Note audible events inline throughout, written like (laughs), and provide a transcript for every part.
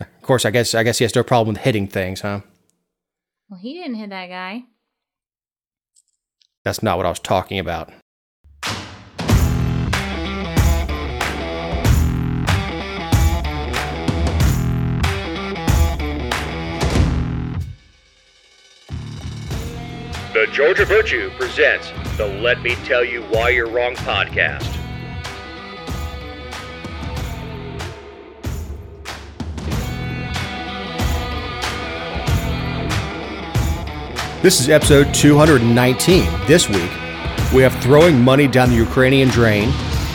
Of course, I guess I guess he has no problem with hitting things, huh? Well, he didn't hit that guy. That's not what I was talking about. The Georgia Virtue presents the Let Me Tell You Why You're Wrong podcast. This is episode 219. This week, we have throwing money down the Ukrainian drain,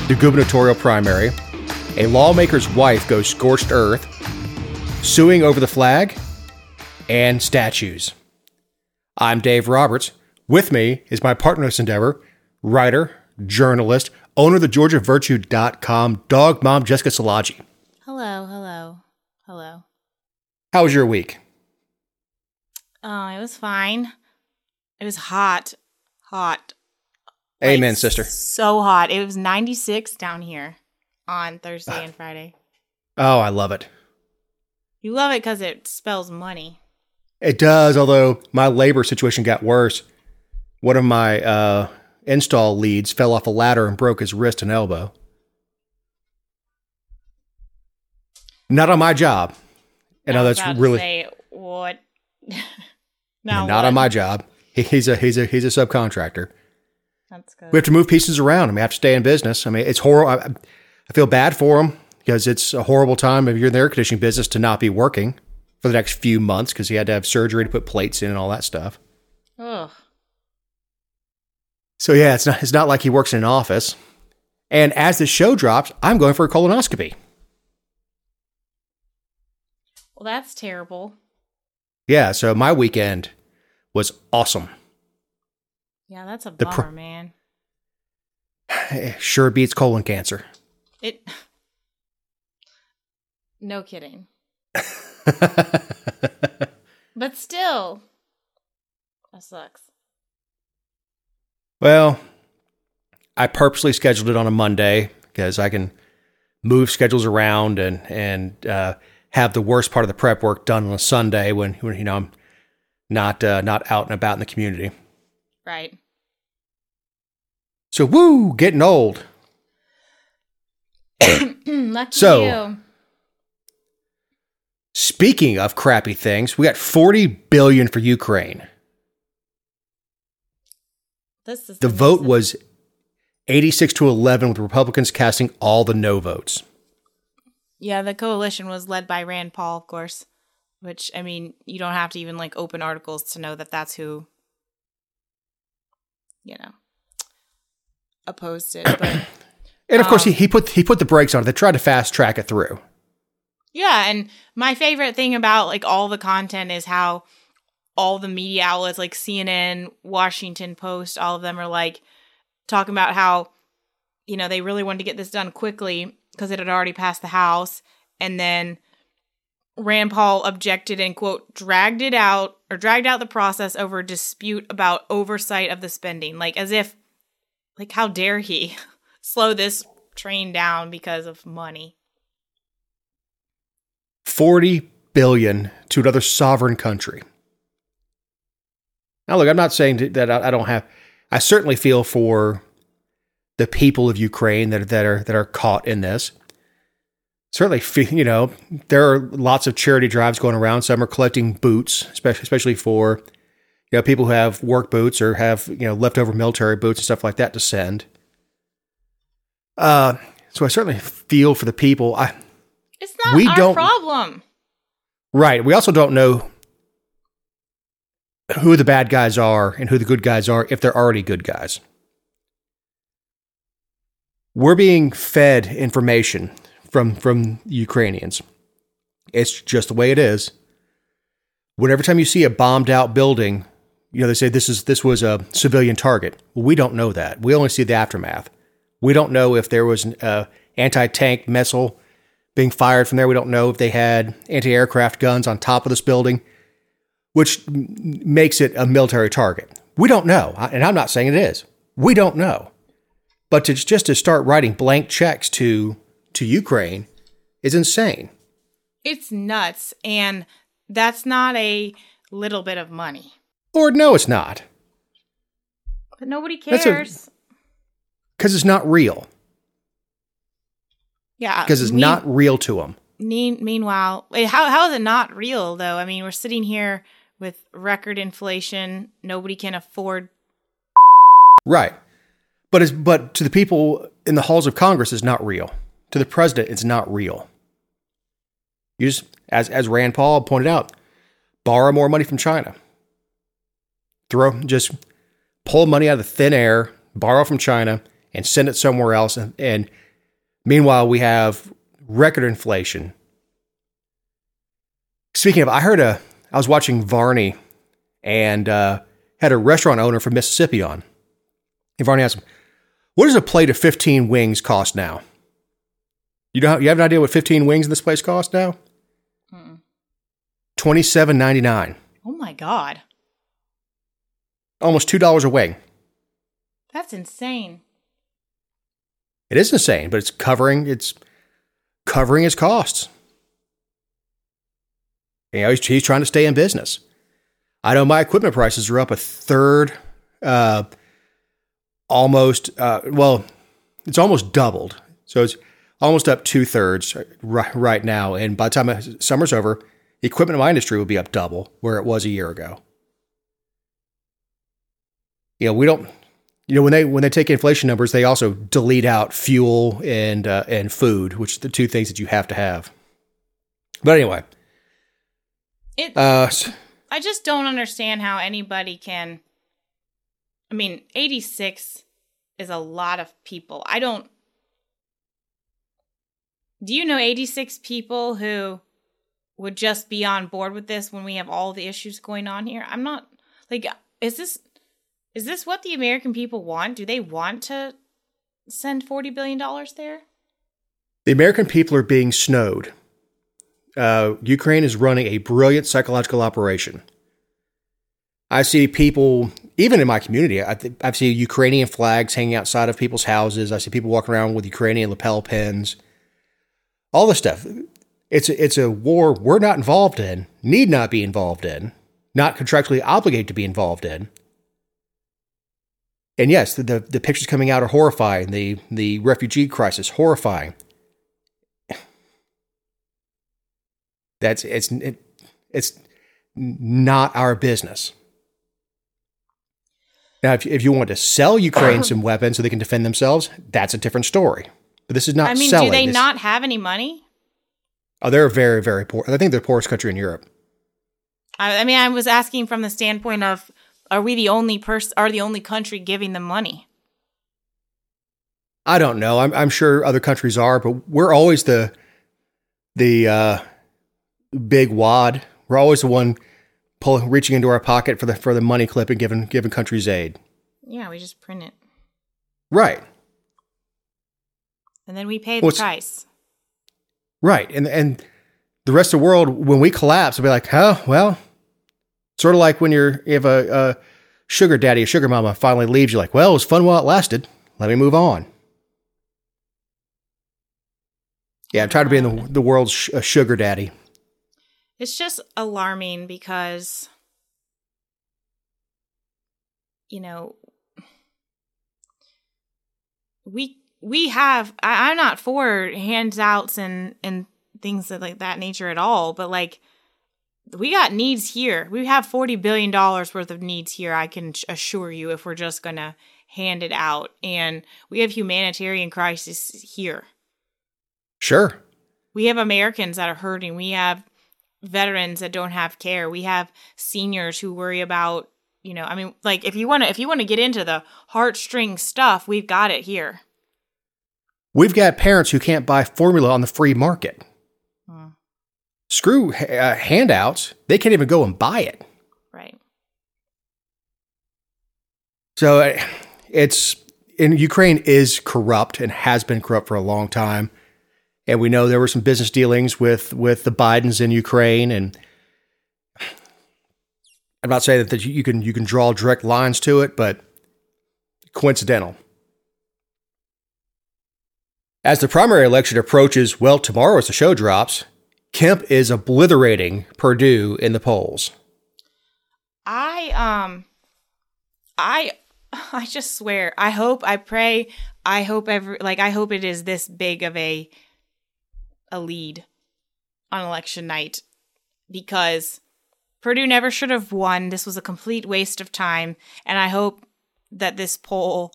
the gubernatorial primary, a lawmaker's wife goes scorched earth, suing over the flag, and statues. I'm Dave Roberts. With me is my partner in this endeavor, writer, journalist, owner of the GeorgiaVirtue.com, dog mom Jessica Szilagyi. Hello, hello, hello. How was your week? Oh, it was fine. It was hot, hot. Amen, Like, sister. So hot. It was 96 down here on Thursday and Friday. Oh, I love it. You love it because it spells money. It does, although my labor situation got worse. One of my uh, install leads fell off a ladder and broke his wrist and elbow. Not on my job. And I that's really say, what? (laughs) now not what? on my job. He, he's a he's a he's a subcontractor. That's good. We have to move pieces around. I mean, I have to stay in business. I mean, it's horrible. I, I feel bad for him because it's a horrible time if you're in the air conditioning business to not be working for the next few months because he had to have surgery to put plates in and all that stuff. Ugh. So yeah, it's not it's not like he works in an office. And as the show drops, I'm going for a colonoscopy. Well, that's terrible. Yeah, so my weekend was awesome. Yeah, that's a bummer, pr- man. (sighs) Sure beats colon cancer. It. (sighs) No kidding. (laughs) But still, that sucks. well, I purposely scheduled it on a Monday because I can move schedules around and and uh, have the worst part of the prep work done on a Sunday when, when you know I'm not uh, not out and about in the community. Right. So woo, getting old. (coughs) Lucky So- you. Speaking of crappy things, we got 40 billion for Ukraine. This is The vote was 86 to 11 with Republicans casting all the no votes. Yeah, the coalition was led by Rand Paul, of course. Which I mean, you don't have to even like open articles to know that that's who, you know, opposed it. But (clears throat) And of course he, Um, he put he put the brakes on it. They tried to fast track it through. yeah, and my favorite thing about like all the content is how all the media outlets like CNN, Washington Post, all of them are like talking about how you know they really wanted to get this done quickly because it had already passed the House, and then Rand Paul objected and quote dragged it out or dragged out the process over a dispute about oversight of the spending, like as if like how dare he (laughs) slow this train down because of money. 40 billion to another sovereign country. Now look, I'm not saying that I don't have I certainly feel for the people of Ukraine that that are that are caught in this. Certainly, (laughs) you know, there are lots of charity drives going around. Some are collecting boots, especially especially for you know people who have work boots or have you know leftover military boots and stuff like that to send. Uh, so I certainly feel for the people. I It's not We our don't- problem. Right. We also don't know who the bad guys are and who the good guys are if they're already good guys. We're being fed information from from Ukrainians. It's just the way it is. Whenever time you see a bombed out building, you know they say this is this was a civilian target. Well, we don't know that. We only see the aftermath. We don't know if there was an uh, anti-tank missile being fired from there. We don't know if they had anti aircraft guns on top of this building, which makes it a military target. We don't know. And I'm not saying it is. We don't know. But to just to start writing blank checks to to Ukraine is insane. It's nuts. And that's not a little bit of money. Lord, no, it's not. But nobody cares. Because it's not real. yeah. Because it's mean- not real to them. mean- meanwhile, eh, how, how is it not real, though? I mean, we're sitting here with record inflation. Nobody can afford. Right. But it's, but to the people in the halls of Congress, it's not real. To the president, it's not real. You just, as as Rand Paul pointed out, borrow more money from China. Throw just pull money out of thin air, borrow from China, and send it somewhere else. And, and meanwhile, we have record inflation. Speaking of, I heard a I was watching Varney, and uh, had a restaurant owner from Mississippi on. And Varney asked him, "What does a plate of fifteen wings cost now?" You know, you have an idea what fifteen wings in this place cost now? Twenty-seven ninety-nine. Oh my God. almost two dollars a wing. That's insane. It is insane, but it's covering it's covering his costs. You know, he's, he's trying to stay in business. I know my equipment prices are up a third, uh, almost. Uh, well, it's almost doubled, so it's almost up two thirds right, right now. And by the time summer's over, the equipment in my industry will be up double where it was a year ago. You know, we don't you know when they when they take inflation numbers, they also delete out fuel and uh, and food, which are the two things that you have to have. But anyway, It. uh, I just don't understand how anybody can. I mean, 86 is a lot of people. I don't. Do you know 86 people who would just be on board with this when we have all the issues going on here? I'm not like is this is this what the American people want? Do they want to send 40 billion dollars there? the American people are being snowed. Uh, Ukraine is running a brilliant psychological operation. I see people, even in my community, I, th- I see Ukrainian flags hanging outside of people's houses. I see people walking around with Ukrainian lapel pins. All this stuff. It's a, it's a war we're not involved in, need not be involved in, not contractually obligated to be involved in. And yes, the, the, the pictures coming out are horrifying. The the refugee crisis horrifying. That's it's it, it's not our business. Now, if, if you want to sell Ukraine (clears throat) some weapons so they can defend themselves, that's a different story. But this is not I mean, selling. do they This- not have any money? Oh, they're very, very poor. I think they're the poorest country in Europe. I, I mean, I was asking from the standpoint of, are we the only person, are the only country giving them money? I don't know. I'm, I'm sure other countries are, but we're always the the uh, big wad. We're always the one pulling, reaching into our pocket for the for the money clip and giving giving countries aid. Yeah, we just print it. Right, And then we pay the What's- price. right, and and the rest of the world when we collapse, will be like, oh well, sort of like when you're you have a, a sugar daddy, a sugar mama finally leaves. You're like, well, it was fun while it lasted. Let me move on. Yeah, I'm tired of being the the world's sh- a sugar daddy. It's just alarming because, you know, we we have. I, I'm not for handouts and and things of like that nature at all, but like we got needs here. We have forty billion dollars worth of needs here. I can assure you, if we're just gonna hand it out, and we have humanitarian crisis here. Sure. We have Americans that are hurting. We have veterans that don't have care. We have seniors who worry about, you know, I mean, like if you want to if you want to get into the heartstring stuff, we've got it here. We've got parents who can't buy formula on the free market. Hmm. Screw uh, handouts. They can't even go and buy it. Right. So uh, it's in Ukraine is corrupt and has been corrupt for a long time. And we know there were some business dealings with with the Bidens in Ukraine and I'm not saying that, that you can you can draw direct lines to it, but coincidental. As the primary election approaches, well, tomorrow as the show drops, Kemp is obliterating Perdue in the polls. I um I (laughs) I just swear. I hope I pray I hope every like I hope it is this big of a a lead on election night because Perdue never should have won. This was a complete waste of time and I hope that this poll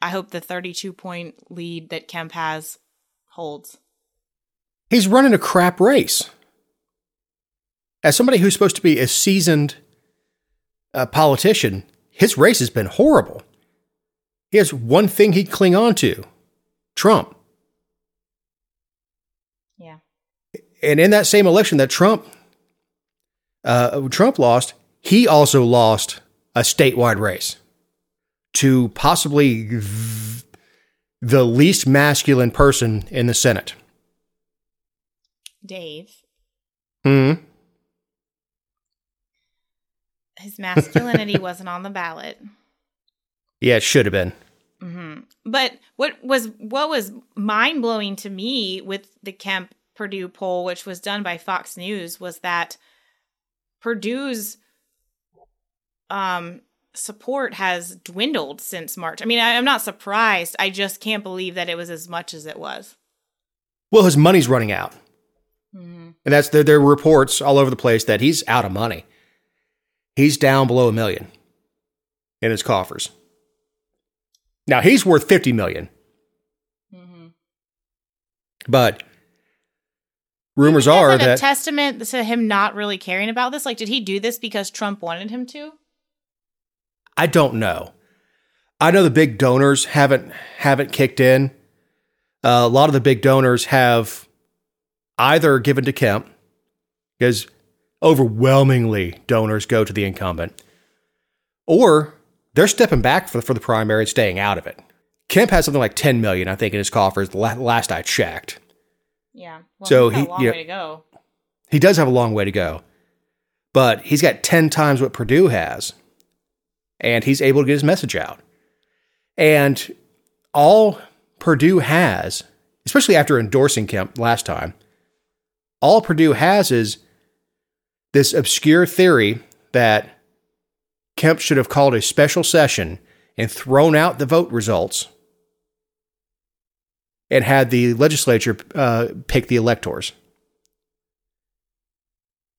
I hope the 32 point lead that Kemp has holds. He's running a crap race. As somebody who's supposed to be a seasoned uh, politician, his race has been horrible. He has one thing he'd cling on to Trump. Yeah. And in that same election that Trump uh, Trump lost, he also lost a statewide race to possibly the least masculine person in the Senate. Dave. Hmm. His masculinity (laughs) wasn't on the ballot. Yeah, it should have been. hmm But what was what was mind blowing to me with the Kemp Perdue poll, which was done by Fox News, was that Perdue's um, support has dwindled since March. I mean, I, I'm not surprised. I just can't believe that it was as much as it was. Well, his money's running out. Mm-hmm. And that's there, there are reports all over the place that he's out of money. He's down below a million in his coffers. Now he's worth 50 million, Mm-hmm. but rumors are that testament to him not really caring about this? Like, did he do this because Trump wanted him to? I don't know. I know the big donors haven't haven't kicked in. Uh, a lot of the big donors have either given to Kemp because overwhelmingly donors go to the incumbent, or they're stepping back for for the primary and staying out of it. Kemp has something like ten million, I think, in his coffers. Last I checked, Yeah. Well, So he's got he- a long yeah. way to go. he does have a long way to go, but he's got 10 times what Perdue has, and he's able to get his message out. And all Perdue has, especially after endorsing Kemp last time, all Perdue has is this obscure theory that Kemp should have called a special session and thrown out the vote results and had the legislature uh, pick the electors.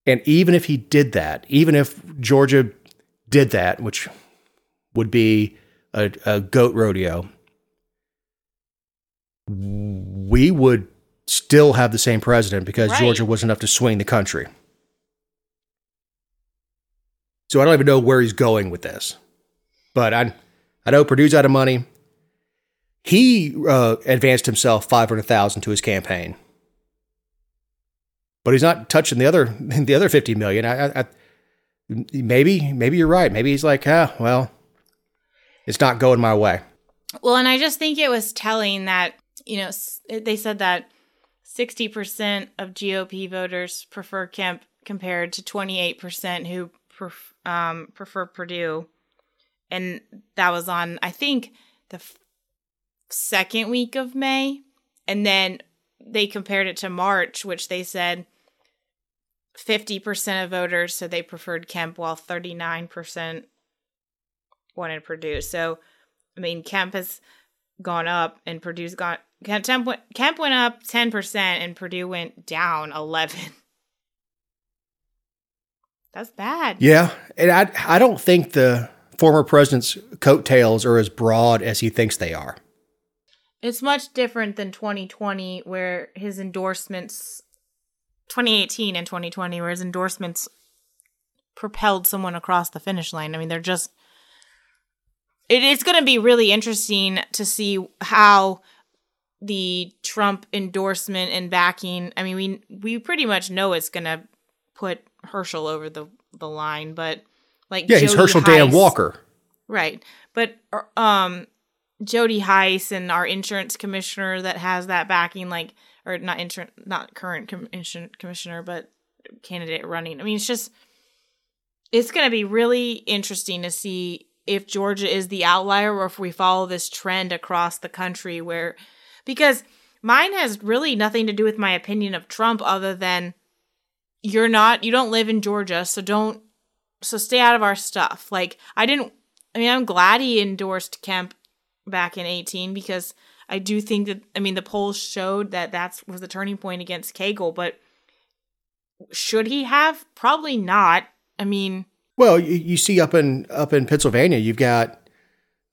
And even if he did that, even if Georgia did that, which would be a, a goat rodeo, we would still have the same president because Right. Georgia was enough to swing the country. So I don't even know where he's going with this, but I I know Perdue's out of money. He uh, advanced himself five hundred thousand to his campaign but he's not touching the other (laughs) the other 50 million. I, I, I maybe maybe you're right. Maybe he's like, ah, well, it's not going my way. Well, and I just think it was telling that, you know, they said that 60% of GOP voters prefer Kemp compared to 28% who pref- um, prefer Perdue. And that was on, I think, the f- second week of May. And then they compared it to March, which they said 50% of voters said they preferred Kemp, while 39% wanted Perdue. So, I mean, Kemp has gone up and Perdue's gone. Kemp went, Kemp went up 10% and Perdue went down 11. (laughs) That's bad. Yeah, and I I don't think the former president's coattails are as broad as he thinks they are. It's much different than 2020, where his endorsements, 2018 and 2020, where his endorsements propelled someone across the finish line. I mean, they're just. It is going to be really interesting to see how the Trump endorsement and backing. I mean, we we pretty much know it's going to put Herschel over the the line, but like Yeah, he's Jody Herschel Dan Walker. Right. But um Jody Hice and our insurance commissioner that has that backing like or not insurance not current com- insurance commissioner but candidate running. I mean it's just it's going to be really interesting to see if Georgia is the outlier or if we follow this trend across the country where because mine has really nothing to do with my opinion of Trump other than you're not you don't live in Georgia, so don't so stay out of our stuff. Like I didn't I mean, I'm glad he endorsed Kemp back in 18 because I do think that I mean the polls showed that that was the turning point against Cagle, but should he have? Probably not. I mean, well, you, you see up in up in Pennsylvania, you've got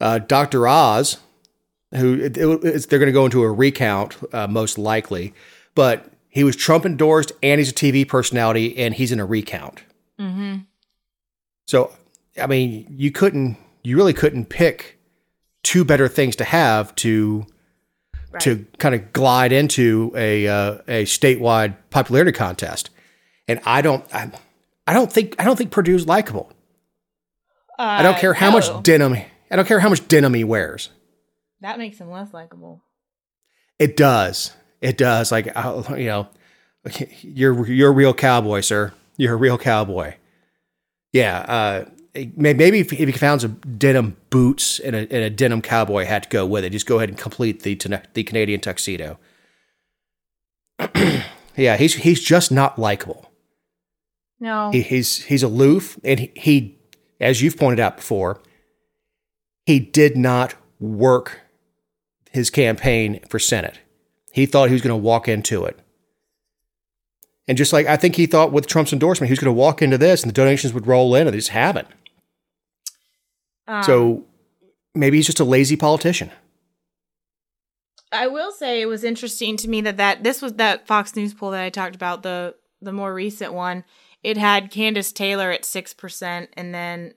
uh, Dr. Oz, who it, it, they're going to go into a recount uh, most likely, but he was Trump endorsed and he's a TV personality and he's in a recount. Mm-hmm. So, I mean, you couldn't, you really couldn't pick two better things to have to right. to kind of glide into a uh, a statewide popularity contest. And I don't, I, I don't think, I don't think Perdue's likable. Uh, I don't care how no. much denim. I don't care how much denim he wears. That makes him less likable. It does. It does. Like you know, you're you're a real cowboy, sir. You're a real cowboy. Yeah. Uh, maybe if, if he found some denim boots and a, and a denim cowboy hat to go with it, just go ahead and complete the the Canadian tuxedo. (clears throat) yeah, he's he's just not likable. No, he, he's he's aloof, and he, he, as you've pointed out before, he did not work his campaign for Senate. He thought he was going to walk into it. And just like I think he thought with Trump's endorsement, he was going to walk into this and the donations would roll in, and they just haven't. Um, so maybe he's just a lazy politician. I will say it was interesting to me that that this was that Fox News poll that I talked about the the more recent one. It had Kandiss Taylor at six percent, and then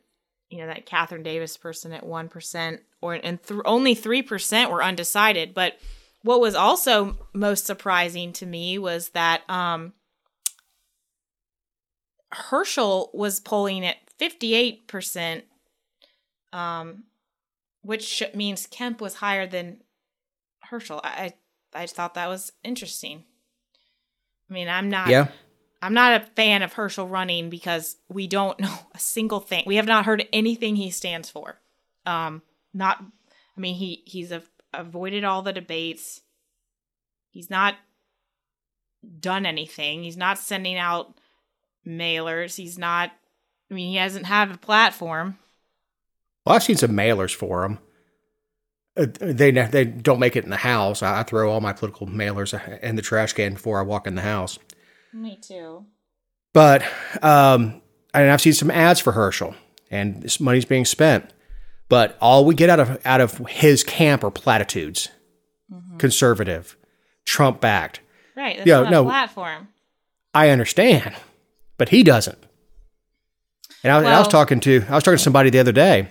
you know that Catherine Davis person at one percent, or and th- only three percent were undecided. But what was also most surprising to me was that um, Herschel was polling at fifty eight percent, um, which means Kemp was higher than Herschel. I I thought that was interesting. I mean, I'm not. Yeah. I'm not a fan of Herschel running because we don't (laughs) know a single thing. We have not heard anything he stands for. Um, not. I mean, he he's a, avoided all the debates. He's not done anything. He's not sending out mailers. He's not. I mean, he hasn't had a platform. Well, I've seen some mailers for him. Uh, they they don't make it in the house. I, I throw all my political mailers in the trash can before I walk in the house. Me too. But um, and I've seen some ads for Herschel, and this money's being spent. But all we get out of out of his camp are platitudes, mm-hmm. conservative, Trump backed. Right. That's Yeah, not no. a platform. I understand, but he doesn't. And I, was- I was talking to I was talking to somebody the other day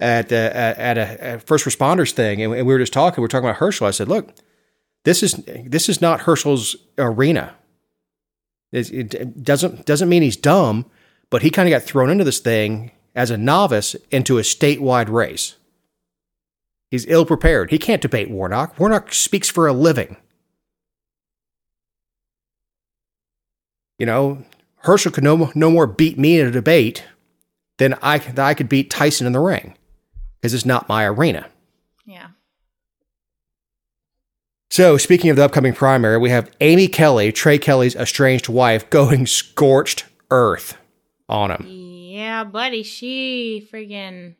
at uh, at, a first responders thing, and we were just talking. We were talking about Herschel. I said, "Look, this is this is not Herschel's arena. It, doesn't doesn't mean he's dumb, but he kind of got thrown into this thing as a novice into a statewide race. He's ill prepared. He can't debate Warnock. Warnock speaks for a living. You know, Herschel could no, no more beat me in a debate than I, than I could beat Tyson in the ring because it's not my arena. Yeah. So, speaking of the upcoming primary, we have Amy Kelley, Trey Kelley's estranged wife, going scorched earth on him. Yeah, buddy, she friggin'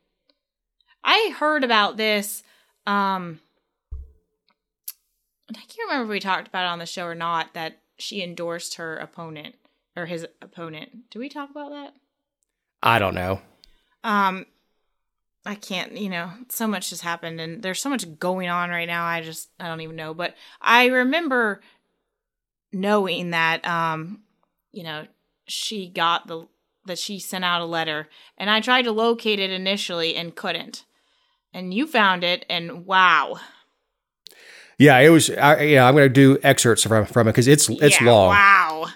I heard about this. Um I can't remember if we talked about it on the show or not that she endorsed her opponent or his opponent. Did we talk about that? I don't know. Um I can't, you know, so much has happened and there's so much going on right now. I just I don't even know, but I remember knowing that um you know, she got the that she sent out a letter and I tried to locate it initially and couldn't. And you found it and wow. Yeah, it was. I, yeah, I'm going to do excerpts from from it because it's it's Yeah, long. Wow.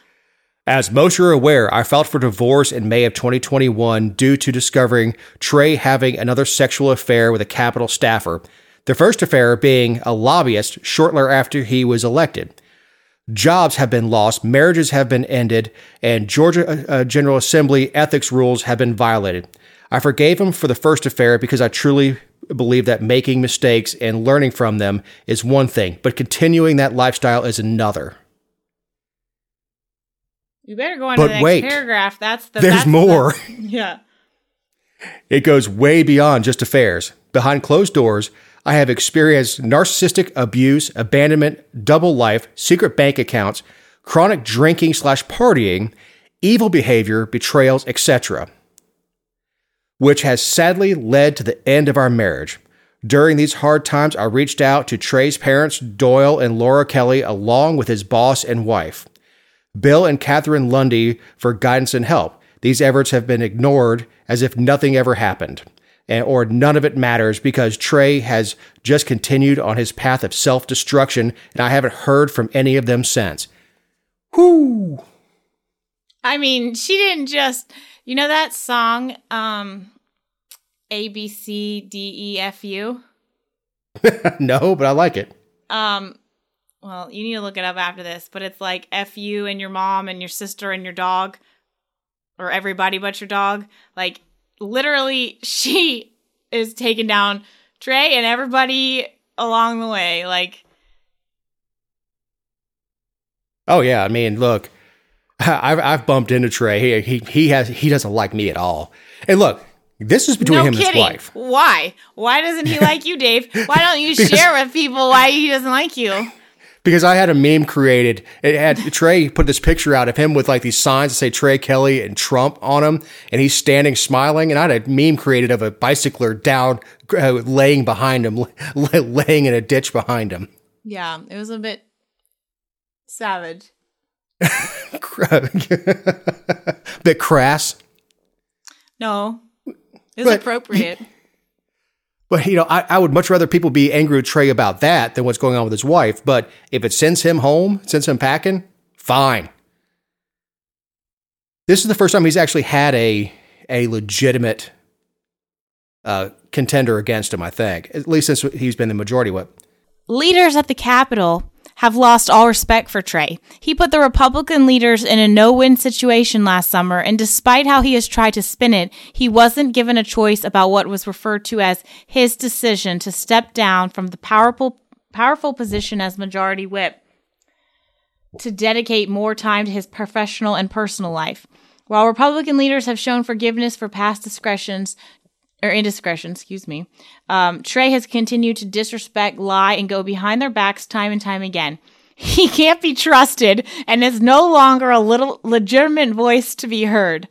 As most are aware, I filed for divorce in May of 2021 due to discovering Trey having another sexual affair with a Capitol staffer. The first affair being a lobbyist shortly after he was elected. Jobs have been lost, marriages have been ended, and Georgia uh, uh, General Assembly ethics rules have been violated. I forgave him for the first affair because I truly believe that making mistakes and learning from them is one thing, but continuing that lifestyle is another. You better go into But the next wait. paragraph. That's the There's that's the- more. (laughs) yeah. It goes way beyond just affairs. Behind closed doors, I have experienced narcissistic abuse, abandonment, double life, secret bank accounts, chronic drinking slash partying, evil behavior, betrayals, etc., which has sadly led to the end of our marriage. During these hard times, I reached out to Trey's parents, Doyle and Laura Kelley, along with his boss and wife. Bill and Catherine Lundy for guidance and help. These efforts have been ignored as if nothing ever happened, and, or none of it matters because Trey has just continued on his path of self destruction, and I haven't heard from any of them since. Whoo! I mean, she didn't just you know that song, um A B C D E F U? (laughs) no, but I like it. Um well, you need to look it up after this, but it's like F you and your mom and your sister and your dog or everybody but your dog. Like literally (laughs) she is taking down Trey and everybody along the way. Like Oh yeah, I mean, look, (laughs) I've I've bumped into Trey. He he he has he doesn't like me at all. And look, this is between no him and his wife. Why? Why doesn't he like you, Dave? (laughs) Why don't you share with people why he doesn't like you? Because I had a meme created. It had Trey put this picture out of him with like these signs that say Trey Kelley and Trump on him, and he's standing smiling. And I had a meme created of a bicycler down, uh, laying behind him, (laughs) laying in a ditch behind him. Yeah, it was a bit savage. (laughs) Bit crass. No, it was But- appropriate. But you know, I, I would much rather people be angry with Trey about that than what's going on with his wife. But if it sends him home, sends him packing, fine. This is the first time he's actually had a a legitimate uh, contender against him. I think, at least since he's been the majority whip. Leaders at the Capitol have lost all respect for Trey. He put the Republican leaders in a no win situation last summer, and despite how he has tried to spin it, he wasn't given a choice about what was referred to as his decision to step down from the powerful, powerful position as majority whip to dedicate more time to his professional and personal life. While Republican leaders have shown forgiveness for past discretions, or indiscretion, excuse me, um, Trey has continued to disrespect, lie, and go behind their backs time and time again. (laughs) He can't be trusted and is no longer a little legitimate voice to be heard.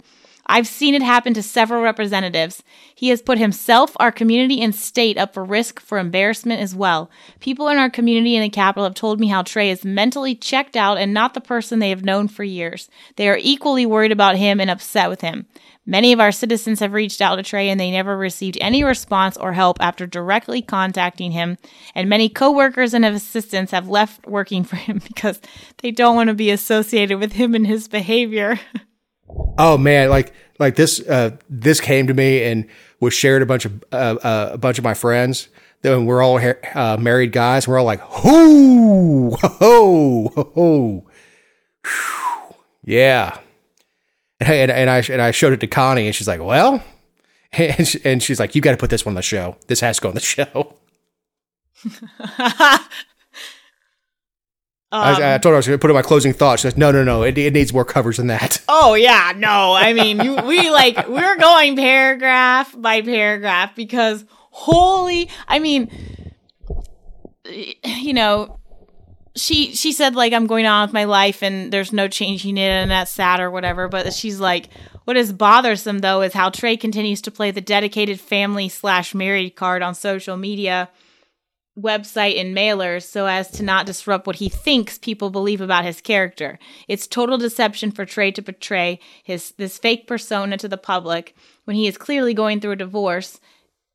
I've seen it happen to several representatives. He has put himself, our community, and state up for risk for embarrassment as well. People in our community in the Capitol have told me how Trey is mentally checked out and not the person they have known for years. They are equally worried about him and upset with him. Many of our citizens have reached out to Trey and they never received any response or help after directly contacting him. And many coworkers and assistants have left working for him (laughs) because they don't want to be associated with him and his behavior. (laughs) Oh man, like like this uh, this came to me and was shared a bunch of uh, uh, a bunch of my friends. Then we're all ha- uh, married guys. We're all like, "Hoo, ho, ho, ho." Whew. yeah." And, and I and I showed it to Connie, and she's like, "Well," (laughs) and, she, and she's like, "You got to put this one on the show. This has to go on the show." (laughs) Um, I, I told her I was going to put in my closing thoughts. She says, "No, no, no. It, it needs more covers than that." (laughs) Oh yeah, no. I mean, you, we like we're going paragraph by paragraph because holy, I mean, you know, she she said like I'm going on with my life and there's no changing it and that's sad or whatever. But she's like, what is bothersome though is how Trey continues to play the dedicated family slash married card on social media website and mailers so as to not disrupt what he thinks people believe about his character. It's total deception for Trey to portray his this fake persona to the public when he is clearly going through a divorce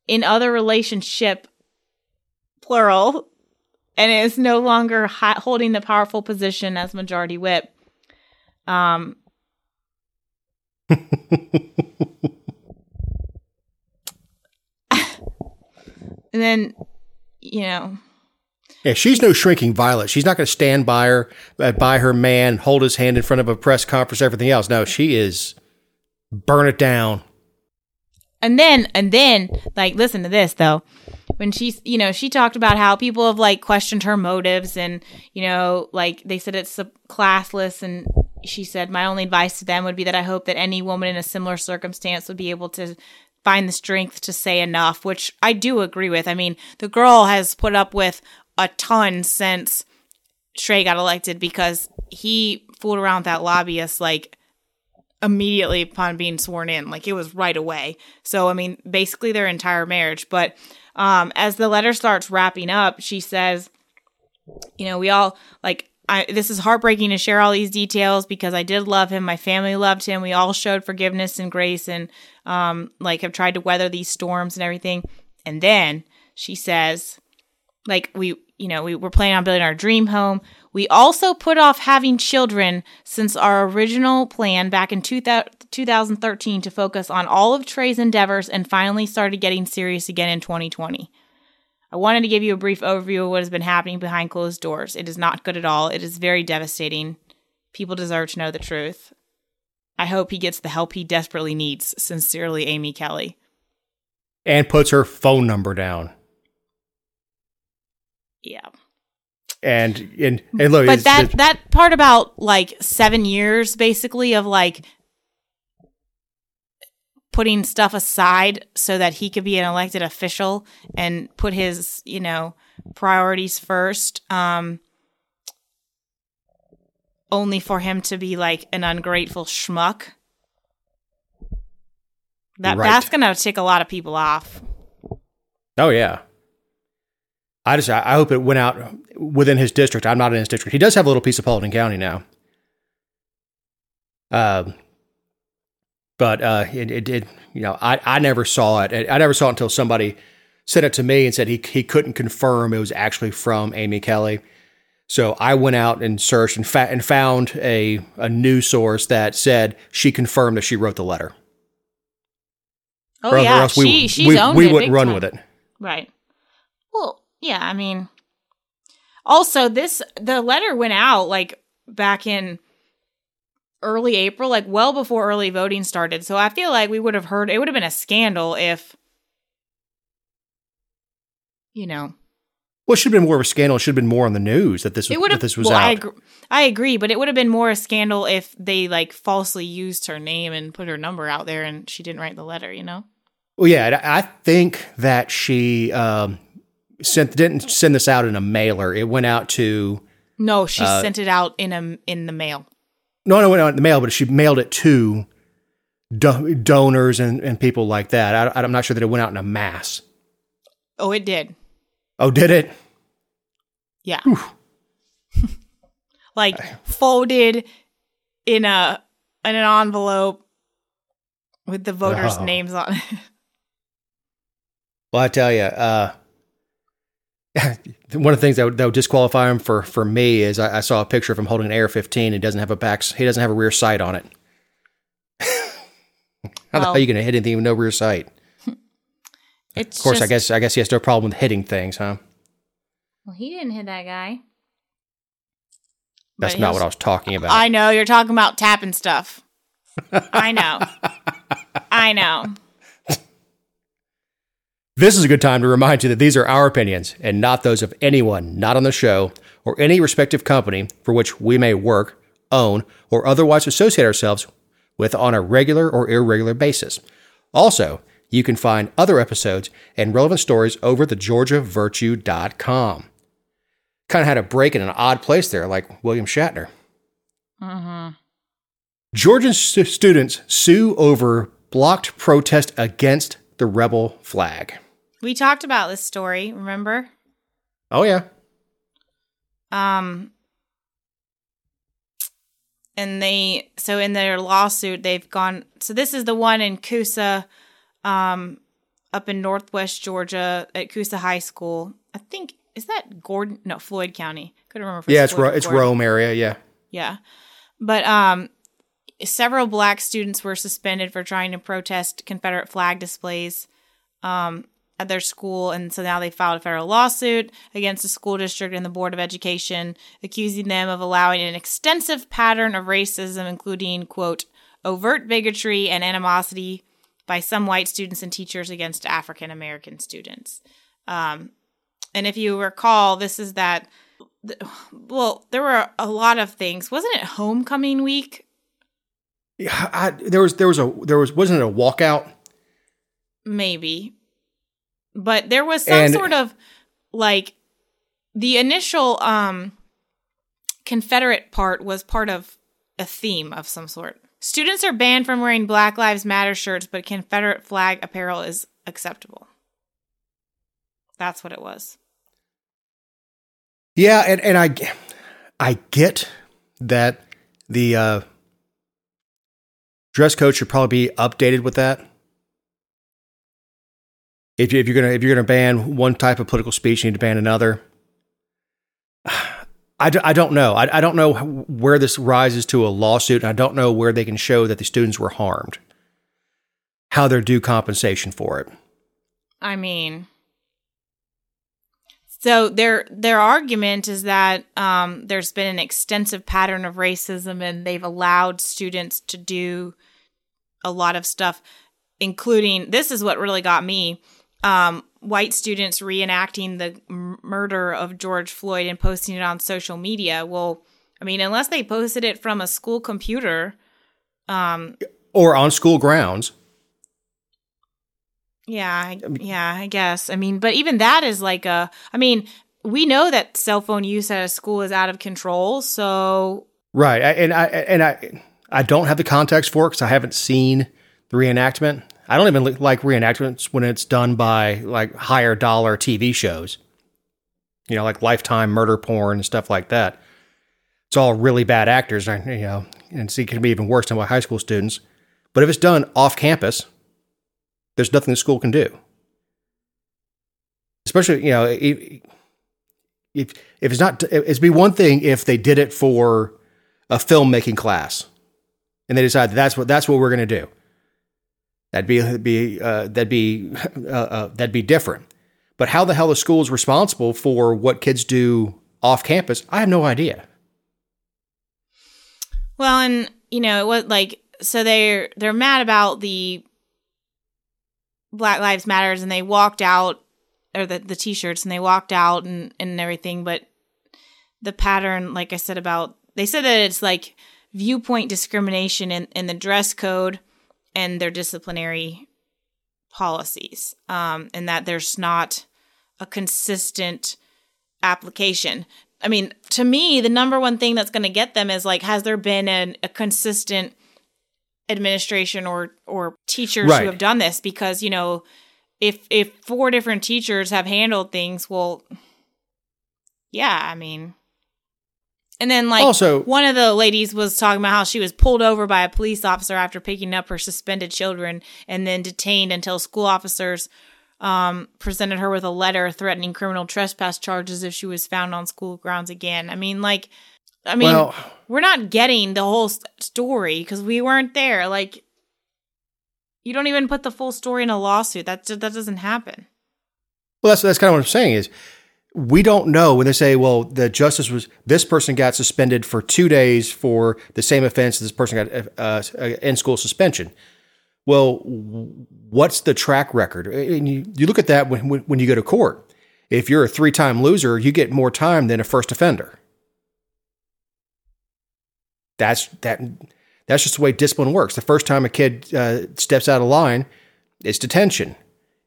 in other relationship plural and is no longer holding the powerful position as majority whip. Um (laughs) and then you know Yeah, she's no shrinking violet. She's not going to stand by her, uh, by her man, hold his hand in front of a press conference, everything else. No, she is burn it down. And then, and then, like, listen to this though. When she's, you know, she talked about how people have like questioned her motives and, you know, like they said it's classless and she said, My only advice to them would be that I hope that any woman in a similar circumstance would be able to find the strength to say enough, which I do agree with. I mean, the girl has put up with a ton since Trey got elected because he fooled around that lobbyist like immediately upon being sworn in. Like it was right away. So, I mean, basically their entire marriage. But um, as the letter starts wrapping up, she says, you know, we all like, I, this is heartbreaking to share all these details because I did love him. My family loved him. We all showed forgiveness and grace and, um, like have tried to weather these storms and everything. And then she says, like, we, you know, we were planning on building our dream home. We also put off having children since our original plan back in 2013 to focus on all of Trey's endeavors and finally started getting serious again in 2020. I wanted to give you a brief overview of what has been happening behind closed doors. It is not good at all. It is very devastating. People deserve to know the truth. I hope he gets the help he desperately needs. Sincerely, Amy Kelley. And puts her phone number down. Yeah. And and, and look, but that that part about like seven years basically of like putting stuff aside so that he could be an elected official and put his you know priorities first um only for him to be like an ungrateful schmuck that Right. that's gonna tick a lot of people off oh yeah. I just I hope it went out within his district. I'm not in his district. He does have a little piece of Paulding County now. Um, but uh, it, it did. You know, I I never saw it. I never saw it until somebody sent it to me and said he he couldn't confirm it was actually from Amy Kelley. So I went out and searched and, fa- and found a a news source that said she confirmed that she wrote the letter. oh Or- yeah else we- she she's we, owned we it wouldn't run time. with it. Right. Well, yeah, I mean also this the letter went out like back in early April, like well before early voting started. So I feel like we would have heard it would have been a scandal if you know, Well, it should have been more of a scandal. It should have been more on the news that this was, it that this was well, out. I agree, I agree, but it would have been more a scandal if they like falsely used her name and put her number out there and she didn't write the letter, you know? Well, yeah, I I think that she um, sent didn't send this out in a mailer. It went out to No, she Uh, sent it out in a in the mail. No, no, it went out in the mail, but she mailed it to do- donors and, and people like that. I, I'm not sure that it went out in a mass. Oh, it did. Oh, did it? Yeah. (laughs) like folded in a in an envelope with the voters' Oh. names on it. (laughs) Well, I tell you, uh, (laughs) one of the things that would, that would disqualify him for for me is I, I saw a picture of him holding an AR-15. He doesn't have a back. He doesn't have a rear sight on it. (laughs) How the hell are you going to hit anything with no rear sight? (laughs) It's Of course, I guess I guess he has no problem with hitting things, huh? Well, he didn't hit that guy. That's But not he'll- what I was talking about. I know you're talking about tapping stuff. I know. I know. This is a good time to remind you that these are our opinions and not those of anyone not on the show or any respective company for which we may work, own, or otherwise associate ourselves with on a regular or irregular basis. Also, you can find other episodes and relevant stories over the georgiavirtue.com. Kind of had a break in an odd place there, like William Shatner. Mm-hmm. Georgian stu- students sue over blocked protest against the rebel flag. We talked about this story, remember? Oh, yeah. Um and they so in their lawsuit they've gone so this is the one in Coosa um up in northwest Georgia at Coosa High School. I think is that Gordon no Floyd County. Couldn't remember Yeah, it's Ro- it's Rome area. Yeah, Yeah. But um several black students were suspended for trying to protest Confederate flag displays um at their school and so now they filed a federal lawsuit against the school district and the board of education accusing them of allowing an extensive pattern of racism including quote overt bigotry and animosity by some white students and teachers against African American students. Um, and if you recall, this is that th- well, there were a lot of things. Wasn't it homecoming week? Yeah, I, there was there was a there was wasn't it a walkout? Maybe. But there was some And- sort of like the initial um Confederate part was part of a theme of some sort. Students are banned from wearing Black Lives Matter shirts, but Confederate flag apparel is acceptable. That's what it was. Yeah, and and I I get that the uh, dress code should probably be updated with that. If you, if you're gonna if you're gonna ban one type of political speech, you need to ban another. I, d- I don't know. I, I don't know where this rises to a lawsuit, I don't know where they can show that the students were harmed. How they're due compensation for it. I mean, so their their argument is that um, there's been an extensive pattern of racism, and they've allowed students to do a lot of stuff, including this is what really got me: um, white students reenacting the murder of George Floyd and posting it on social media. Well, I mean, unless they posted it from a school computer, um, Or on school grounds. Yeah, I, yeah, I guess. I mean, but even that is like a. I mean, we know that cell phone use at a school is out of control. So Right, I- and I and I I don't have the context for it because I haven't seen the reenactment. I don't even like reenactments when it's done by like higher dollar TV shows, you know, like Lifetime murder porn and stuff like that. It's all really bad actors, you know, and it can be even worse than what high school students. But if it's done off campus, there's nothing the school can do. Especially, you know, if if, it's not, it'd be one thing if they did it for a filmmaking class, and they decide that that's what that's what we're going to do. That'd be be uh, that'd be uh, uh, that'd be different. But how the hell the school is responsible for what kids do off campus? I have no idea. well, and you know, it was like so they're they're mad about the Black Lives Matters, and they walked out or the the t-shirts, and they walked out and and everything. But the pattern, like I said about, they said that it's like viewpoint discrimination in in the dress code and their disciplinary policies, um, and that there's not a consistent application. I mean, to me, the number one thing that's going to get them is like, has there been an, a consistent administration or or teachers Right. who have done this? Because you know, if if four different teachers have handled things, well, yeah, I mean. And then, like, Also- one of the ladies was talking about how she was pulled over by a police officer after picking up her suspended children and then detained until school officers um, presented her with a letter threatening criminal trespass charges if she was found on school grounds again. I mean, like, I mean, Well- we're not getting the whole st- story because we weren't there. Like, you don't even put the full story in a lawsuit. That that doesn't happen. Well, that's that's kind of what I'm saying is we don't know when they say, well, the justice was this person got suspended for two days for the same offense. This person got uh, uh, in school suspension. Well, what's the track record? And you, you look at that when, when when you go to court. If you're a three time loser, you get more time than a first offender. That's that. That's just the way discipline works. The first time a kid uh, steps out of line, it's detention.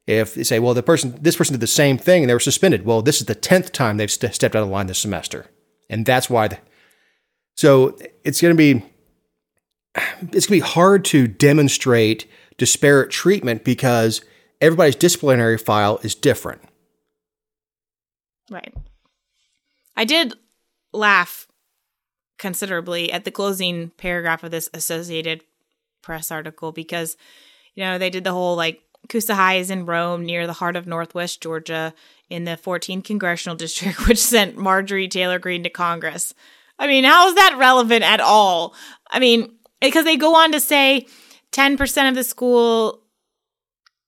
If they say, well, the person, this person did the same thing and they were suspended. Well, this is the tenth time they've st- stepped out of line this semester, and that's why. The, so it's going to be it's going to be hard to demonstrate disparate treatment because everybody's disciplinary file is different. Right. I did laugh considerably at the closing paragraph of this Associated Press article because, you know, they did the whole like High is in Rome near the heart of Northwest Georgia in the 14th Congressional (laughs) District, which sent Marjorie Taylor Greene to Congress. I mean, how is that relevant at all? I mean, because they go on to say 10% of the school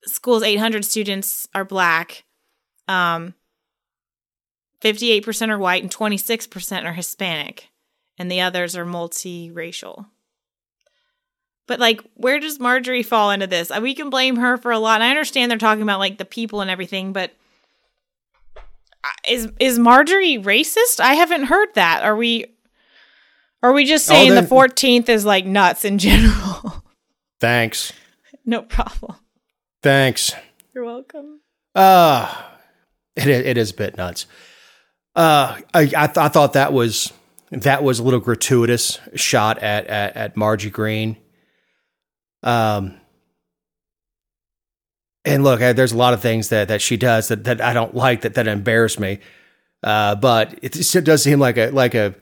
school's 800 students are black. Um, 58% are white and 26% are Hispanic, and the others are multiracial. But like, where does Marjorie fall into this? Uh, We can blame her for a lot. And I understand they're talking about like the people and everything, but is is Marjorie racist? I haven't heard that. Are we are we just Oh, saying then- the 14th is like nuts in (laughs) general? Thanks. (laughs) no problem. Thanks. You're welcome. Uh it is, it is a bit nuts. Uh, I I, th- I thought that was that was a little gratuitous shot at at, at Margie Greene. Um, and look, I, there's a lot of things that that she does that, that I don't like that that embarrass me. Uh, but it, it does seem like a like a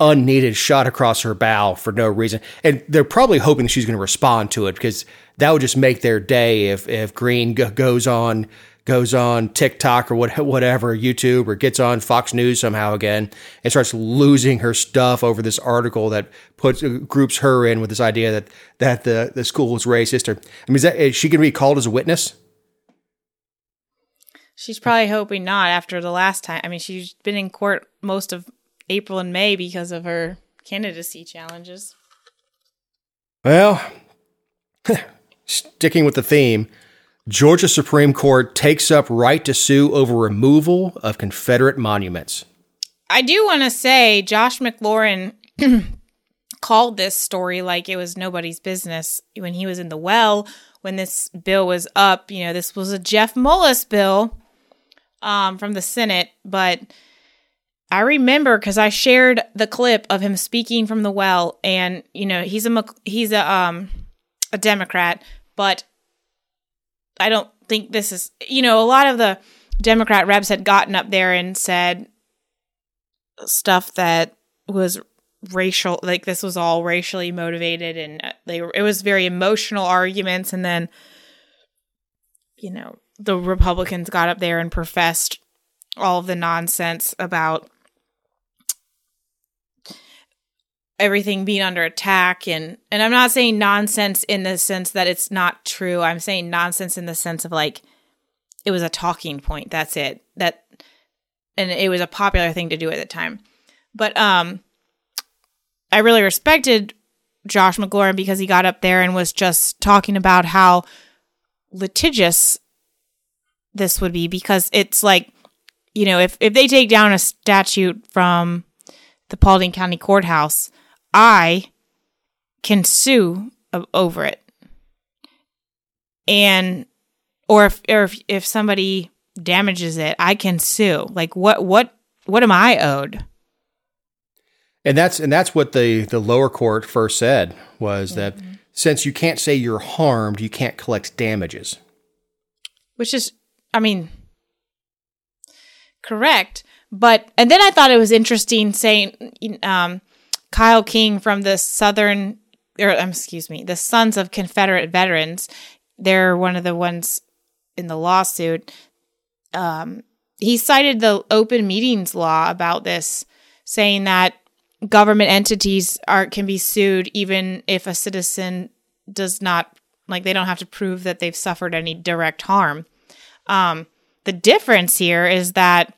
unneeded shot across her bow for no reason. And they're probably hoping that she's going to respond to it because that would just make their day if if Greene g- goes on goes on TikTok or what (laughs) whatever YouTube or gets on Fox News somehow again and starts losing her stuff over this article that puts uh, groups her in with this idea that that the the school is racist or I mean is that is she going to be called as a witness? She's probably hoping not after the last time. I mean, she's been in court most of April and May because of her candidacy challenges. Well, (laughs) sticking with the theme, Georgia Supreme Court takes up right to sue over removal of Confederate monuments. I do want to say Josh McLaurin (clears throat) called this story like it was nobody's business when he was in the well when this bill was up. You know, this was a Jeff Mullis bill um, from the Senate, but I remember because I shared the clip of him speaking from the well, and you know he's a he's a um a Democrat, but I don't think this is you know a lot of the Democrat reps had gotten up there and said stuff that was racial like this was all racially motivated and uh, they were it was very emotional arguments. And then you know the republicans got up there and professed all of the nonsense about everything being under attack and and I'm not saying nonsense in the sense that it's not true. I'm saying nonsense in the sense of like it was a talking point. That's it. That and it was a popular thing to do at the time. But um I really respected Josh McLaurin because he got up there and was just talking about how litigious this would be because it's like you know if if they take down a statute from the Paulding County Courthouse, I can sue over it. And or if or if, if somebody damages it, I can sue. Like what what what am I owed? And that's and that's what the the lower court first said was that since you can't say you're harmed, you can't collect damages. Which is I mean correct. But and then I thought it was interesting saying um Kyle King from the Southern or um, excuse me, the Sons of Confederate Veterans, they're one of the ones in the lawsuit. Um he cited the open meetings law about this saying that government entities are can be sued even if a citizen does not like they don't have to prove that they've suffered any direct harm. Um, the difference here is that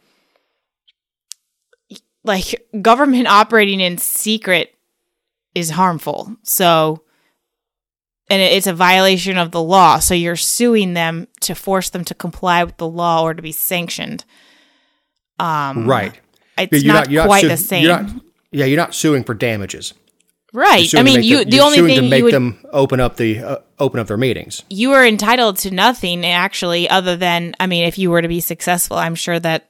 like government operating in secret is harmful. So and it's a violation of the law. So you're suing them to force them to comply with the law or to be sanctioned. Um, Right. It's You're not, you're quite su- the same. You're not, yeah, you're not suing for damages. Right. I mean, you them- the you're only suing thing to make you would them open up the uh, open up their meetings. you are entitled to nothing actually other than i mean if you were to be successful i'm sure that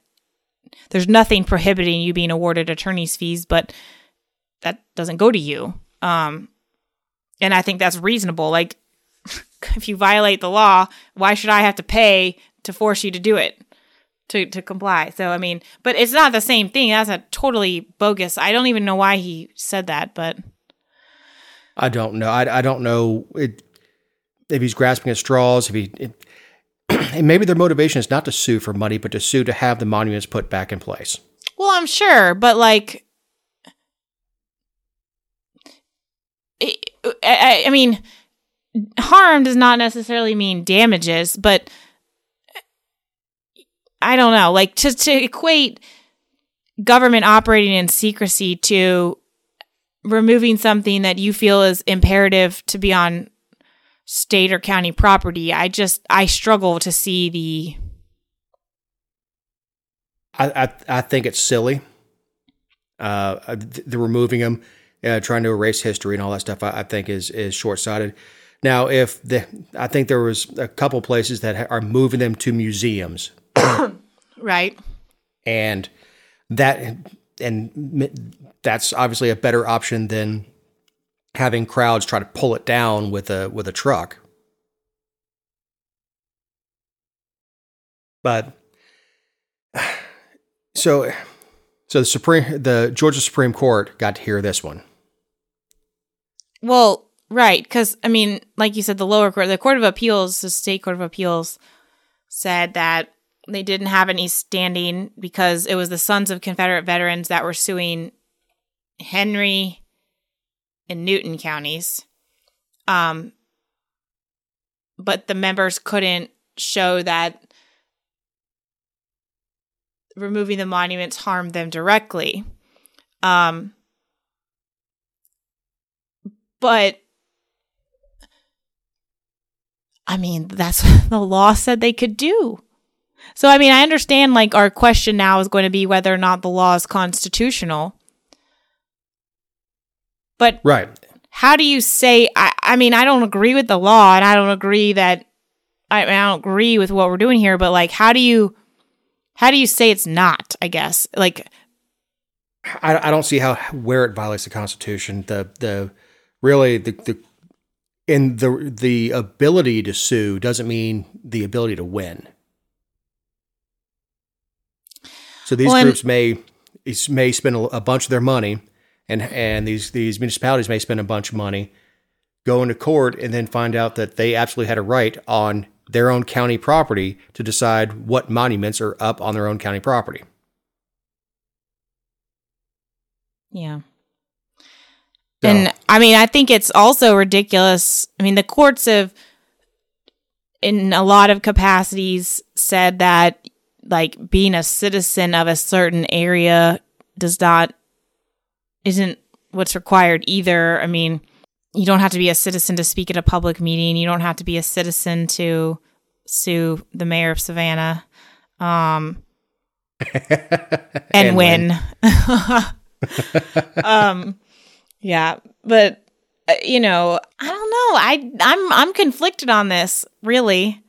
there's nothing prohibiting you being awarded attorney's fees but that doesn't go to you. Um and i think that's reasonable. Like (laughs) if you violate the law why should i have to pay to force you to do it to to comply? So i mean but it's not the same thing. That's a totally bogus. I don't even know why he said that but I don't know. I, I don't know. It, if he's grasping at straws. If he, (clears throat) and maybe their motivation is not to sue for money, but to sue to have the monuments put back in place. Well, I'm sure, but like, I, I, I mean, harm does not necessarily mean damages, but I don't know. Like to to equate government operating in secrecy to removing something that you feel is imperative to be on state or county property, I just I struggle to see the I, I, I think it's silly. Uh, the removing them, uh, trying to erase history and all that stuff, I, I think is is short sighted. Now, if the, I think there was a couple places that are moving them to museums, (coughs) right? And that and that's obviously a better option than having crowds try to pull it down with a with a truck. But (sighs) so so the Supreme the Georgia Supreme Court got to hear this one. Well, right, because I mean, like you said, the lower court, the Court of Appeals, the state court of appeals, said that they didn't have any standing because it was the sons of Confederate veterans that were suing Henry and Newton counties. Um, but the members couldn't show that removing the monuments harmed them directly. Um, but I mean, that's (laughs) the law said they could do. So, I mean, I understand like our question now is going to be whether or not the law is constitutional. But right. how do you say, I, I mean, I don't agree with the law and I don't agree that, I, I don't agree with what we're doing here, but like, how do you, how do you say it's not, I guess? Like, I, I don't see how, where it violates the Constitution. The, the, really, the, the, and the the ability to sue doesn't mean the ability to win. So these well, groups may may spend a bunch of their money, and and these these municipalities may spend a bunch of money, go into court, and then find out that they absolutely had a right on their own county property to decide what monuments are up on their own county property. Yeah. So. And I mean, I think it's also ridiculous. I mean, the courts have, in a lot of capacities, said that like being a citizen of a certain area does not isn't what's required either. I mean, you don't have to be a citizen to speak at a public meeting. You don't have to be a citizen to sue the mayor of Savannah. Um (laughs) and, and win. win. (laughs) um yeah, but uh, you know, I don't know. I I'm I'm conflicted on this, really.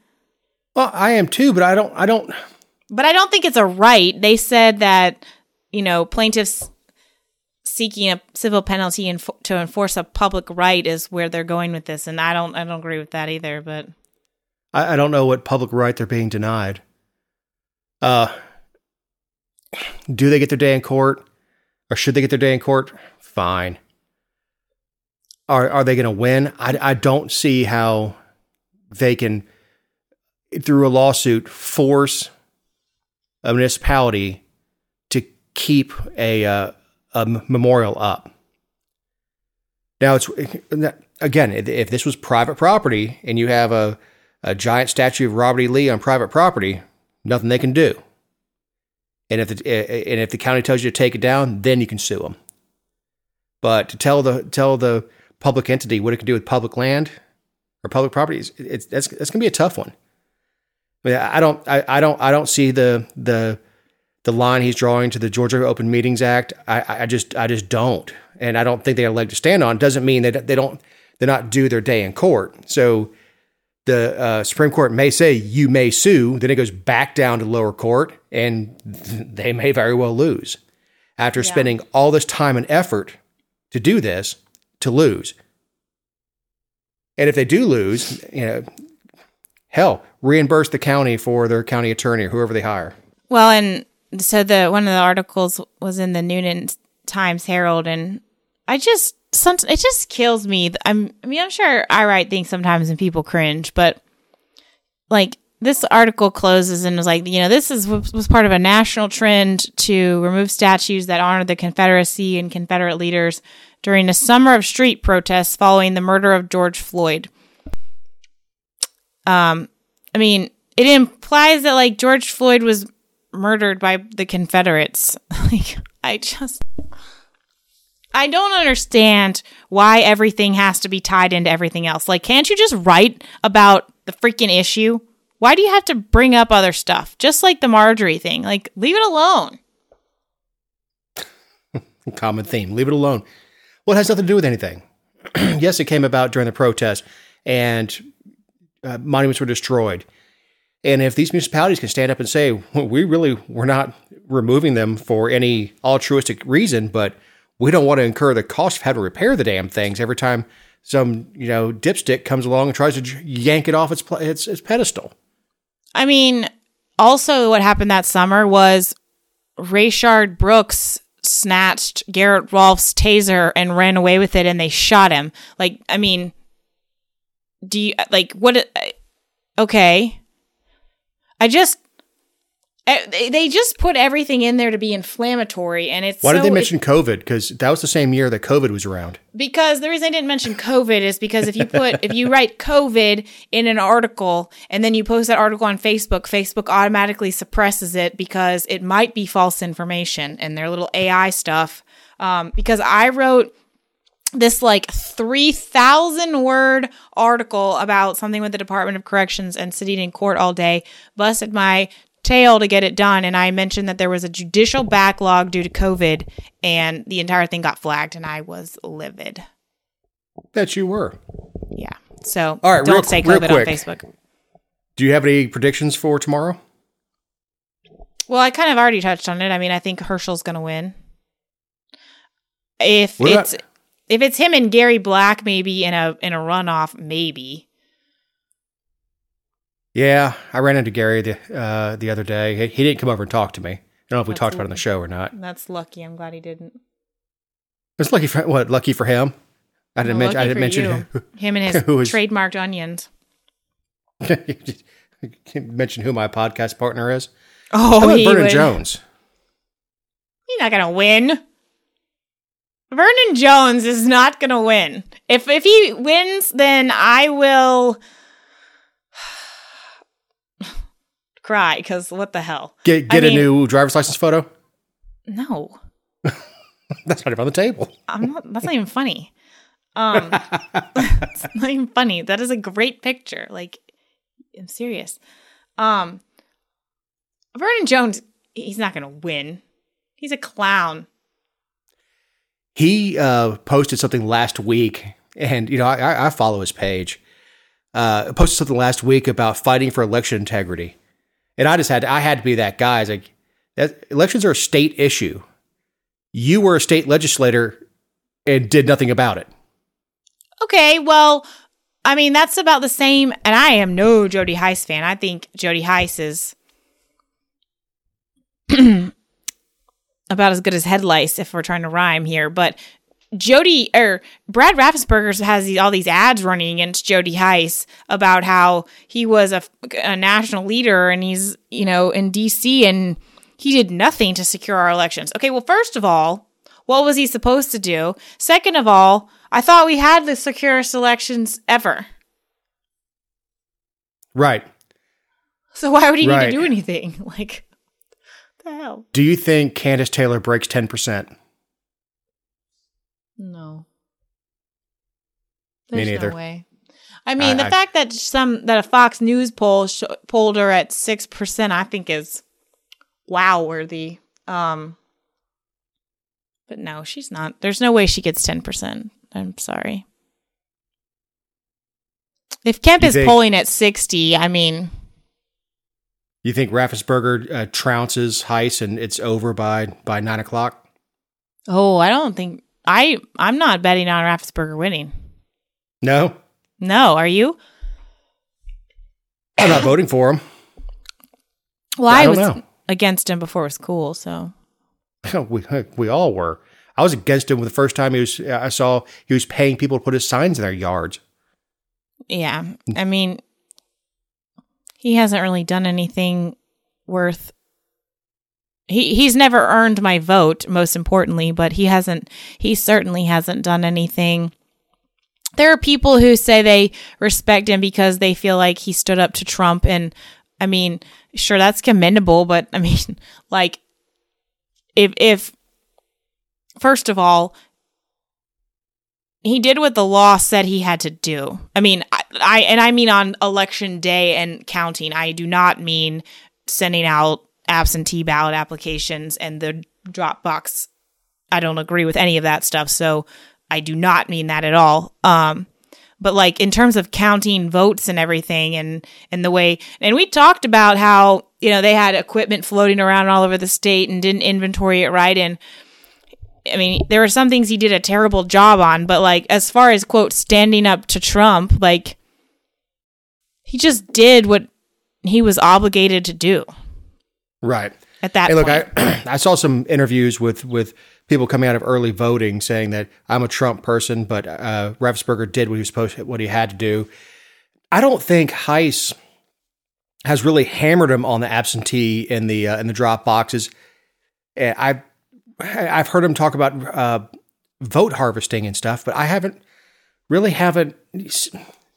Well, I am too, but I don't I don't but I don't think it's a right. They said that, you know, plaintiffs seeking a civil penalty inf- to enforce a public right is where they're going with this, and I don't, I don't agree with that either. But I, I don't know what public right they're being denied. Uh, do they get their day in court, or should they get their day in court? Fine. Are are they going to win? I I don't see how they can through a lawsuit force a municipality to keep a, uh, a memorial up. Now, it's again, if this was private property and you have a, a giant statue of Robert E. Lee on private property, nothing they can do. And if the, eh, eh, and if the county tells you to take it down, then you can sue them. But to tell the tell the public entity what it can do with public land or public properties, it's that's that's gonna be a tough one. I, mean, I don't, I, I, don't, I don't see the the the line he's drawing to the Georgia Open Meetings Act. I, I just, I just don't, and I don't think they have a leg to stand on. Doesn't mean that they don't, they're not due their day in court. So the uh, Supreme Court may say you may sue, then it goes back down to lower court, and (laughs) they may very well lose after yeah. spending all this time and effort to do this to lose. And if they do lose, you know, hell, reimburse the county for their county attorney or whoever they hire. Well, and so the one of the articles was in the Newnan Times Herald, and I just some it just kills me. I'm I mean I'm sure I write things sometimes and people cringe, but like this article closes and was like, you know, this is was part of a national trend to remove statues that honor the Confederacy and Confederate leaders during a summer of street protests following the murder of George Floyd. Um, I mean, it implies that like George Floyd was murdered by the Confederates. (laughs) like, I just. I don't understand why everything has to be tied into everything else. Like, can't you just write about the freaking issue? Why do you have to bring up other stuff? Just like the Marjorie thing. Like, leave it alone. (laughs) Common theme. Leave it alone. Well, it has nothing to do with anything. (clears throat) yes, it came about during the protest, and uh, monuments were destroyed. And if these municipalities can stand up and say, well, we really were not removing them for any altruistic reason, but we don't want to incur the cost of having to repair the damn things every time some you know dipstick comes along and tries to yank it off its its, its pedestal. I mean, also what happened that summer was Rayshard Brooks snatched Garrett Rolfe's taser and ran away with it and they shot him. Like, I mean, do you like what uh, okay. I just eh, they just put everything in there to be inflammatory and it's Why did they mention COVID? Because that was the same year that COVID was around. because the reason I didn't mention COVID is because if you put if you write COVID in an article and then you post that article on Facebook, Facebook automatically suppresses it because it might be false information and their little AI stuff. Um, because I wrote this like 3000 word article about something with the Department of Corrections and sitting in court all day, busted my tail to get it done. And I mentioned that there was a judicial backlog due to COVID and the entire thing got flagged and I was livid. That you were. Yeah. So All right, don't real- say COVID on. Facebook. Do you have any predictions for tomorrow? Well, I kind of already touched on it. I mean, I think Herschel's going to win. If What it's about- if it's him and Gary Black, maybe in a in a runoff, maybe. Yeah, I ran into Gary the uh, the other day. He, he didn't come over and talk to me. I don't know if we That's talked about it on the show or not. That's lucky. I'm glad he didn't. It's lucky for what? Lucky for him. I didn't Well, mention. I didn't mention. you. (laughs) Him and his Who is- trademarked onions. Can't (laughs) mention who my podcast partner is. Oh, How about Vernon would- Jones? He's not gonna win. Vernon Jones is not gonna win. If if he wins, then I will (sighs) cry because what the hell? Get get a mean- new driver's license photo. No, (laughs) That's not even on the table. I'm not. That's not even funny. Um, (laughs) it's not even funny. That is a great picture. Like, I'm serious. Um, Vernon Jones, he's not gonna win. He's a clown. He uh, posted something last week, and you know I, I follow his page. Uh, posted something last week about fighting for election integrity, and I just had I had to be that guy. I was like, that, elections are a state issue. You were a state legislator and did nothing about it. Okay, well, I mean that's about the same. And I am no Jody Hice fan. I think Jody Hice is (clears throat) about as good as head lice if we're trying to rhyme here. But Jody or Brad Raffensperger has these, all these ads running against Jody Hice about how he was a, a national leader and he's you know in D.C. and he did nothing to secure our elections. Okay, well, first of all, what was he supposed to do? Second of all, I thought we had the securest elections ever. Right. So why would he need to do anything? (laughs) Like, Do you think Kandiss Taylor breaks ten percent? No. Me neither. no way. I mean, I- the I- fact that some that a Fox News poll sh- polled her at six percent, I think is wow worthy. Um, but no, she's not. There's no way she gets ten percent. I'm sorry. If Kemp You is think- polling at sixty, I mean, You think Raffensperger uh, trounces Hice and it's over by by nine o'clock? oh, I don't think I. I'm not betting on Raffensperger winning. No, No, are you? I'm not voting for him. Well, I I, was know. against him before it was cool, so (laughs) we we all were. I was against him the first time he was. I saw he was paying people to put his signs in their yards. yeah. I mean, he hasn't really done anything worth. He he's never earned my vote. Most importantly, but he hasn't. He certainly hasn't done anything. There are people who say they respect him because they feel like he stood up to Trump, and I mean, sure, that's commendable, but I mean, (laughs) like, if if first of all, he did what the law said he had to do. I mean, I, I and I mean on election day and counting. I do not mean sending out absentee ballot applications and the drop box. I don't agree with any of that stuff. So I do not mean that at all. Um, but like in terms of counting votes and everything and and the way and we talked about how you know they had equipment floating around all over the state and didn't inventory it right and I mean, there were some things he did a terrible job on, but like as far as quote standing up to Trump, like he just did what he was obligated to do. Right. At that hey, look, point. I (clears throat) I saw some interviews with with people coming out of early voting saying that I'm a Trump person, but uh, Raffensperger did what he was supposed what he had to do. I don't think Hice has really hammered him on the absentee in the uh, in the drop boxes. I I've heard him talk about uh, vote harvesting and stuff, but I haven't really haven't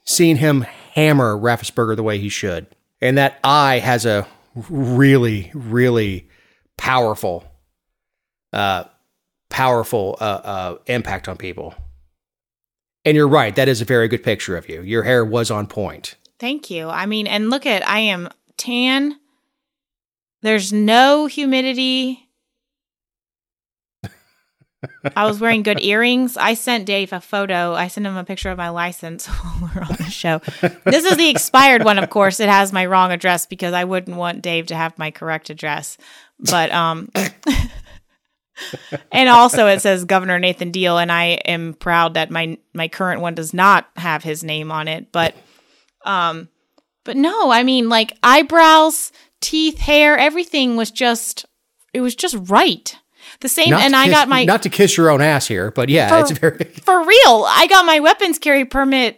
seen him hammer Raffensperger the way he should. And that eye has a really, really powerful, uh, powerful uh, uh, impact on people. And you're right; that is a very good picture of you. Your hair was on point. Thank you. I mean, and look at I am tan. There's no humidity. I was wearing good earrings. I sent Dave a photo. I sent him a picture of my license (laughs) while we're on the show. This is the expired one, of course. It has my wrong address because I wouldn't want Dave to have my correct address. But um (laughs) and also it says Governor Nathan Deal and I am proud that my my current one does not have his name on it, but um but no, I mean like eyebrows, teeth, hair, everything was just it was just right. The same, Not and I kiss- got my not to kiss your own ass here, but yeah, For- it's very (laughs) for real. I got my weapons carry permit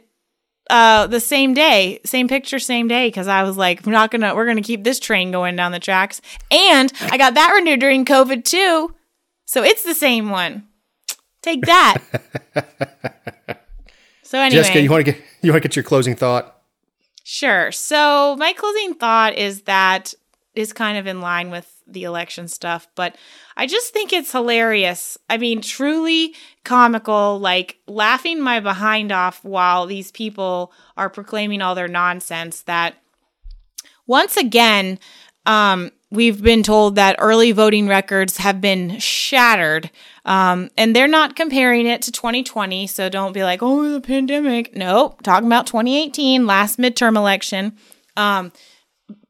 uh the same day, same picture, same day, because I was like, we're not gonna, we're gonna keep this train going down the tracks, and I got that renewed during COVID too, so it's the same one. Take that. (laughs) so anyway, Jessica. You want to get you want to get your closing thought? Sure. So my closing thought is that is kind of in line with the election stuff, but I just think it's hilarious. I mean, truly comical, like laughing my behind off while these people are proclaiming all their nonsense that once again, um, we've been told that early voting records have been shattered. Um, and they're not comparing it to 2020. So don't be like, oh, the pandemic. Nope. Talking about 2018, last midterm election. Um,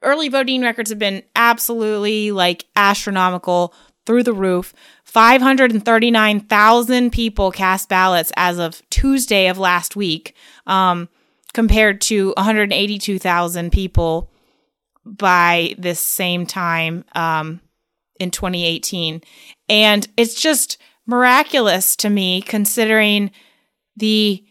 early voting records have been absolutely like astronomical through the roof. 539,000 people cast ballots as of Tuesday of last week, um, compared to 182,000 people by this same time um, in 2018. And it's just miraculous to me considering the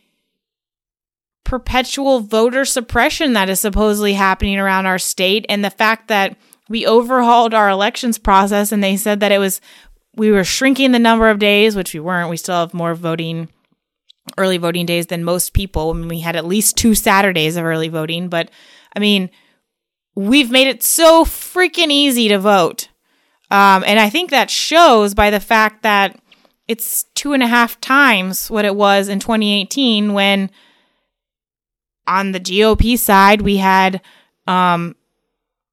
perpetual voter suppression that is supposedly happening around our state and the fact that we overhauled our elections process and they said that it was we were shrinking the number of days which we weren't. We still have more voting early voting days than most people. I mean, we had at least two saturdays of early voting but i mean we've made it so freaking easy to vote. Um, and i think that shows by the fact that it's two and a half times what it was in 2018 when on the GOP side, we had um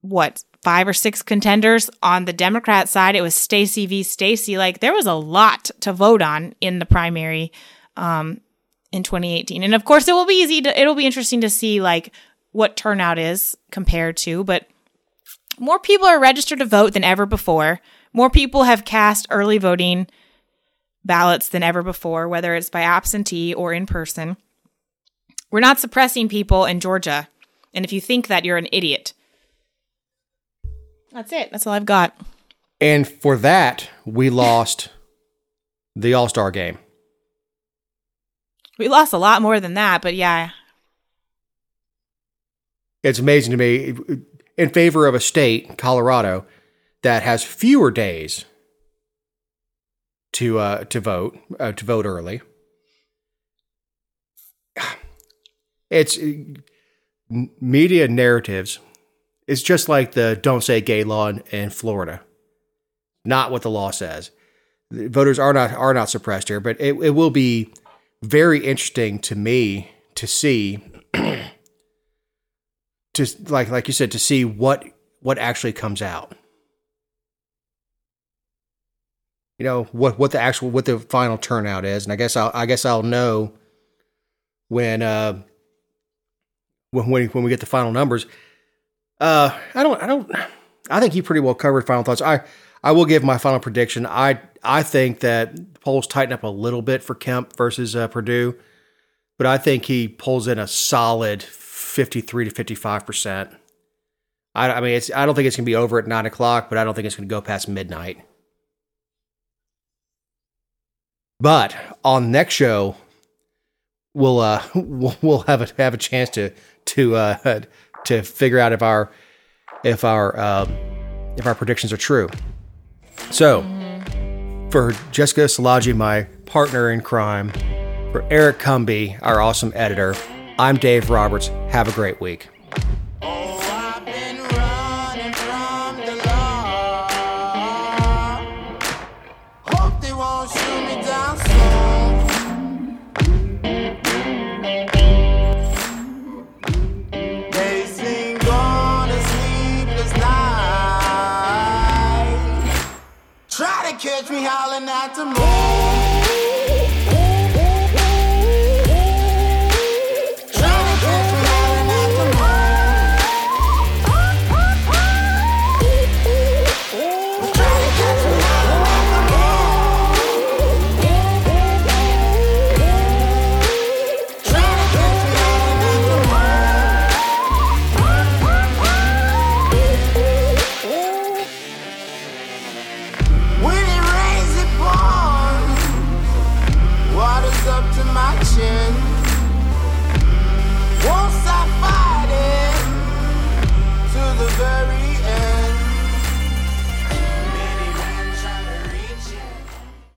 what five or six contenders. On the Democrat side, it was Stacey v. Stacey. Like there was a lot to vote on in the primary um in 2018. And of course, it will be easy to it'll be interesting to see like what turnout is compared to, but more people are registered to vote than ever before. More people have cast early voting ballots than ever before, whether it's by absentee or in person. We're not suppressing people in Georgia. And if you think that, you're an idiot. That's it. That's all I've got. And for that, we lost (laughs) the All Star game. We lost a lot more than that, but yeah. It's amazing to me in favor of a state, Colorado, that has fewer days to uh, to vote uh, to vote early. It's media narratives. It's just like the "Don't Say Gay" law in, in Florida. Not what the law says. The voters are not are not suppressed here, but it, it will be very interesting to me to see (clears throat) to like like you said to see what what actually comes out you know what what the actual what the final turnout is and i guess i'll i guess i'll know when uh when when, when we get the final numbers. Uh i don't i don't i think you pretty well covered final thoughts. I i will give my final prediction. I i think that polls tighten up a little bit for kemp versus uh, Perdue but i think he pulls in a solid 53 to 55 percent. I, I mean it's i don't think it's going to be over at nine o'clock but i don't think it's going to go past midnight. But on next show, we'll uh (laughs) we'll, have a have a chance to to uh to figure out if our if our uh, if our predictions are true. So, for Jessica Szilagyi, my partner in crime, for Eric Cumby, our awesome editor, I'm Dave Roberts. Have a great week. Try to catch me